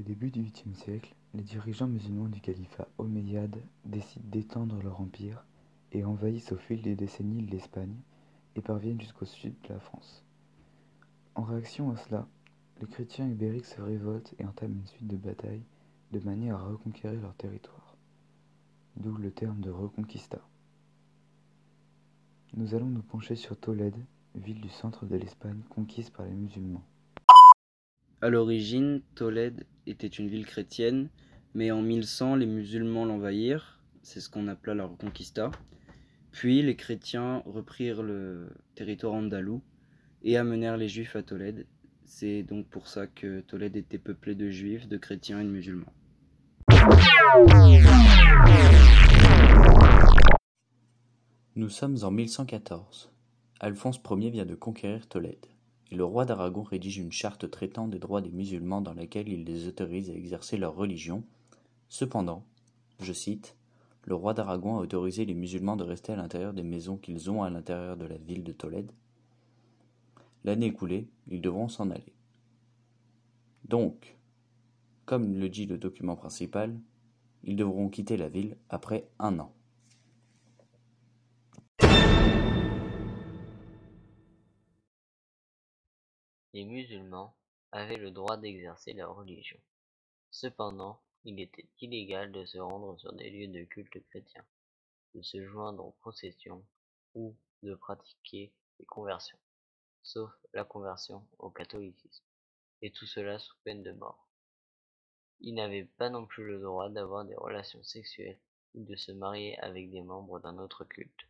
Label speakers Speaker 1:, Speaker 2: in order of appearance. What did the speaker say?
Speaker 1: Au début du huitième siècle, les dirigeants musulmans du califat omeyyade décident d'étendre leur empire et envahissent au fil des décennies l'Espagne et parviennent jusqu'au sud de la France. En réaction à cela, les chrétiens ibériques se révoltent et entament une suite de batailles de manière à reconquérir leur territoire. D'où le terme de reconquista. Nous allons nous pencher sur Tolède, ville du centre de l'Espagne conquise par les musulmans.
Speaker 2: À l'origine, Tolède était une ville chrétienne, mais en 1100, les musulmans l'envahirent, c'est ce qu'on appela la Reconquista. Puis les chrétiens reprirent le territoire andalou et amenèrent les juifs à Tolède. C'est donc pour ça que Tolède était peuplée de juifs, de chrétiens et de musulmans.
Speaker 3: Nous sommes en 1114. Alphonse Ier vient de conquérir Tolède le roi d'Aragon rédige une charte traitant des droits des musulmans dans laquelle il les autorise à exercer leur religion. Cependant, je cite, le roi d'Aragon a autorisé les musulmans de rester à l'intérieur des maisons qu'ils ont à l'intérieur de la ville de Tolède. L'année écoulée, ils devront s'en aller. Donc, comme le dit le document principal, ils devront quitter la ville après un an.
Speaker 4: Les musulmans avaient le droit d'exercer leur religion. Cependant, il était illégal de se rendre sur des lieux de culte chrétien, de se joindre aux processions ou de pratiquer des conversions, sauf la conversion au catholicisme, et tout cela sous peine de mort. Ils n'avaient pas non plus le droit d'avoir des relations sexuelles ou de se marier avec des membres d'un autre culte.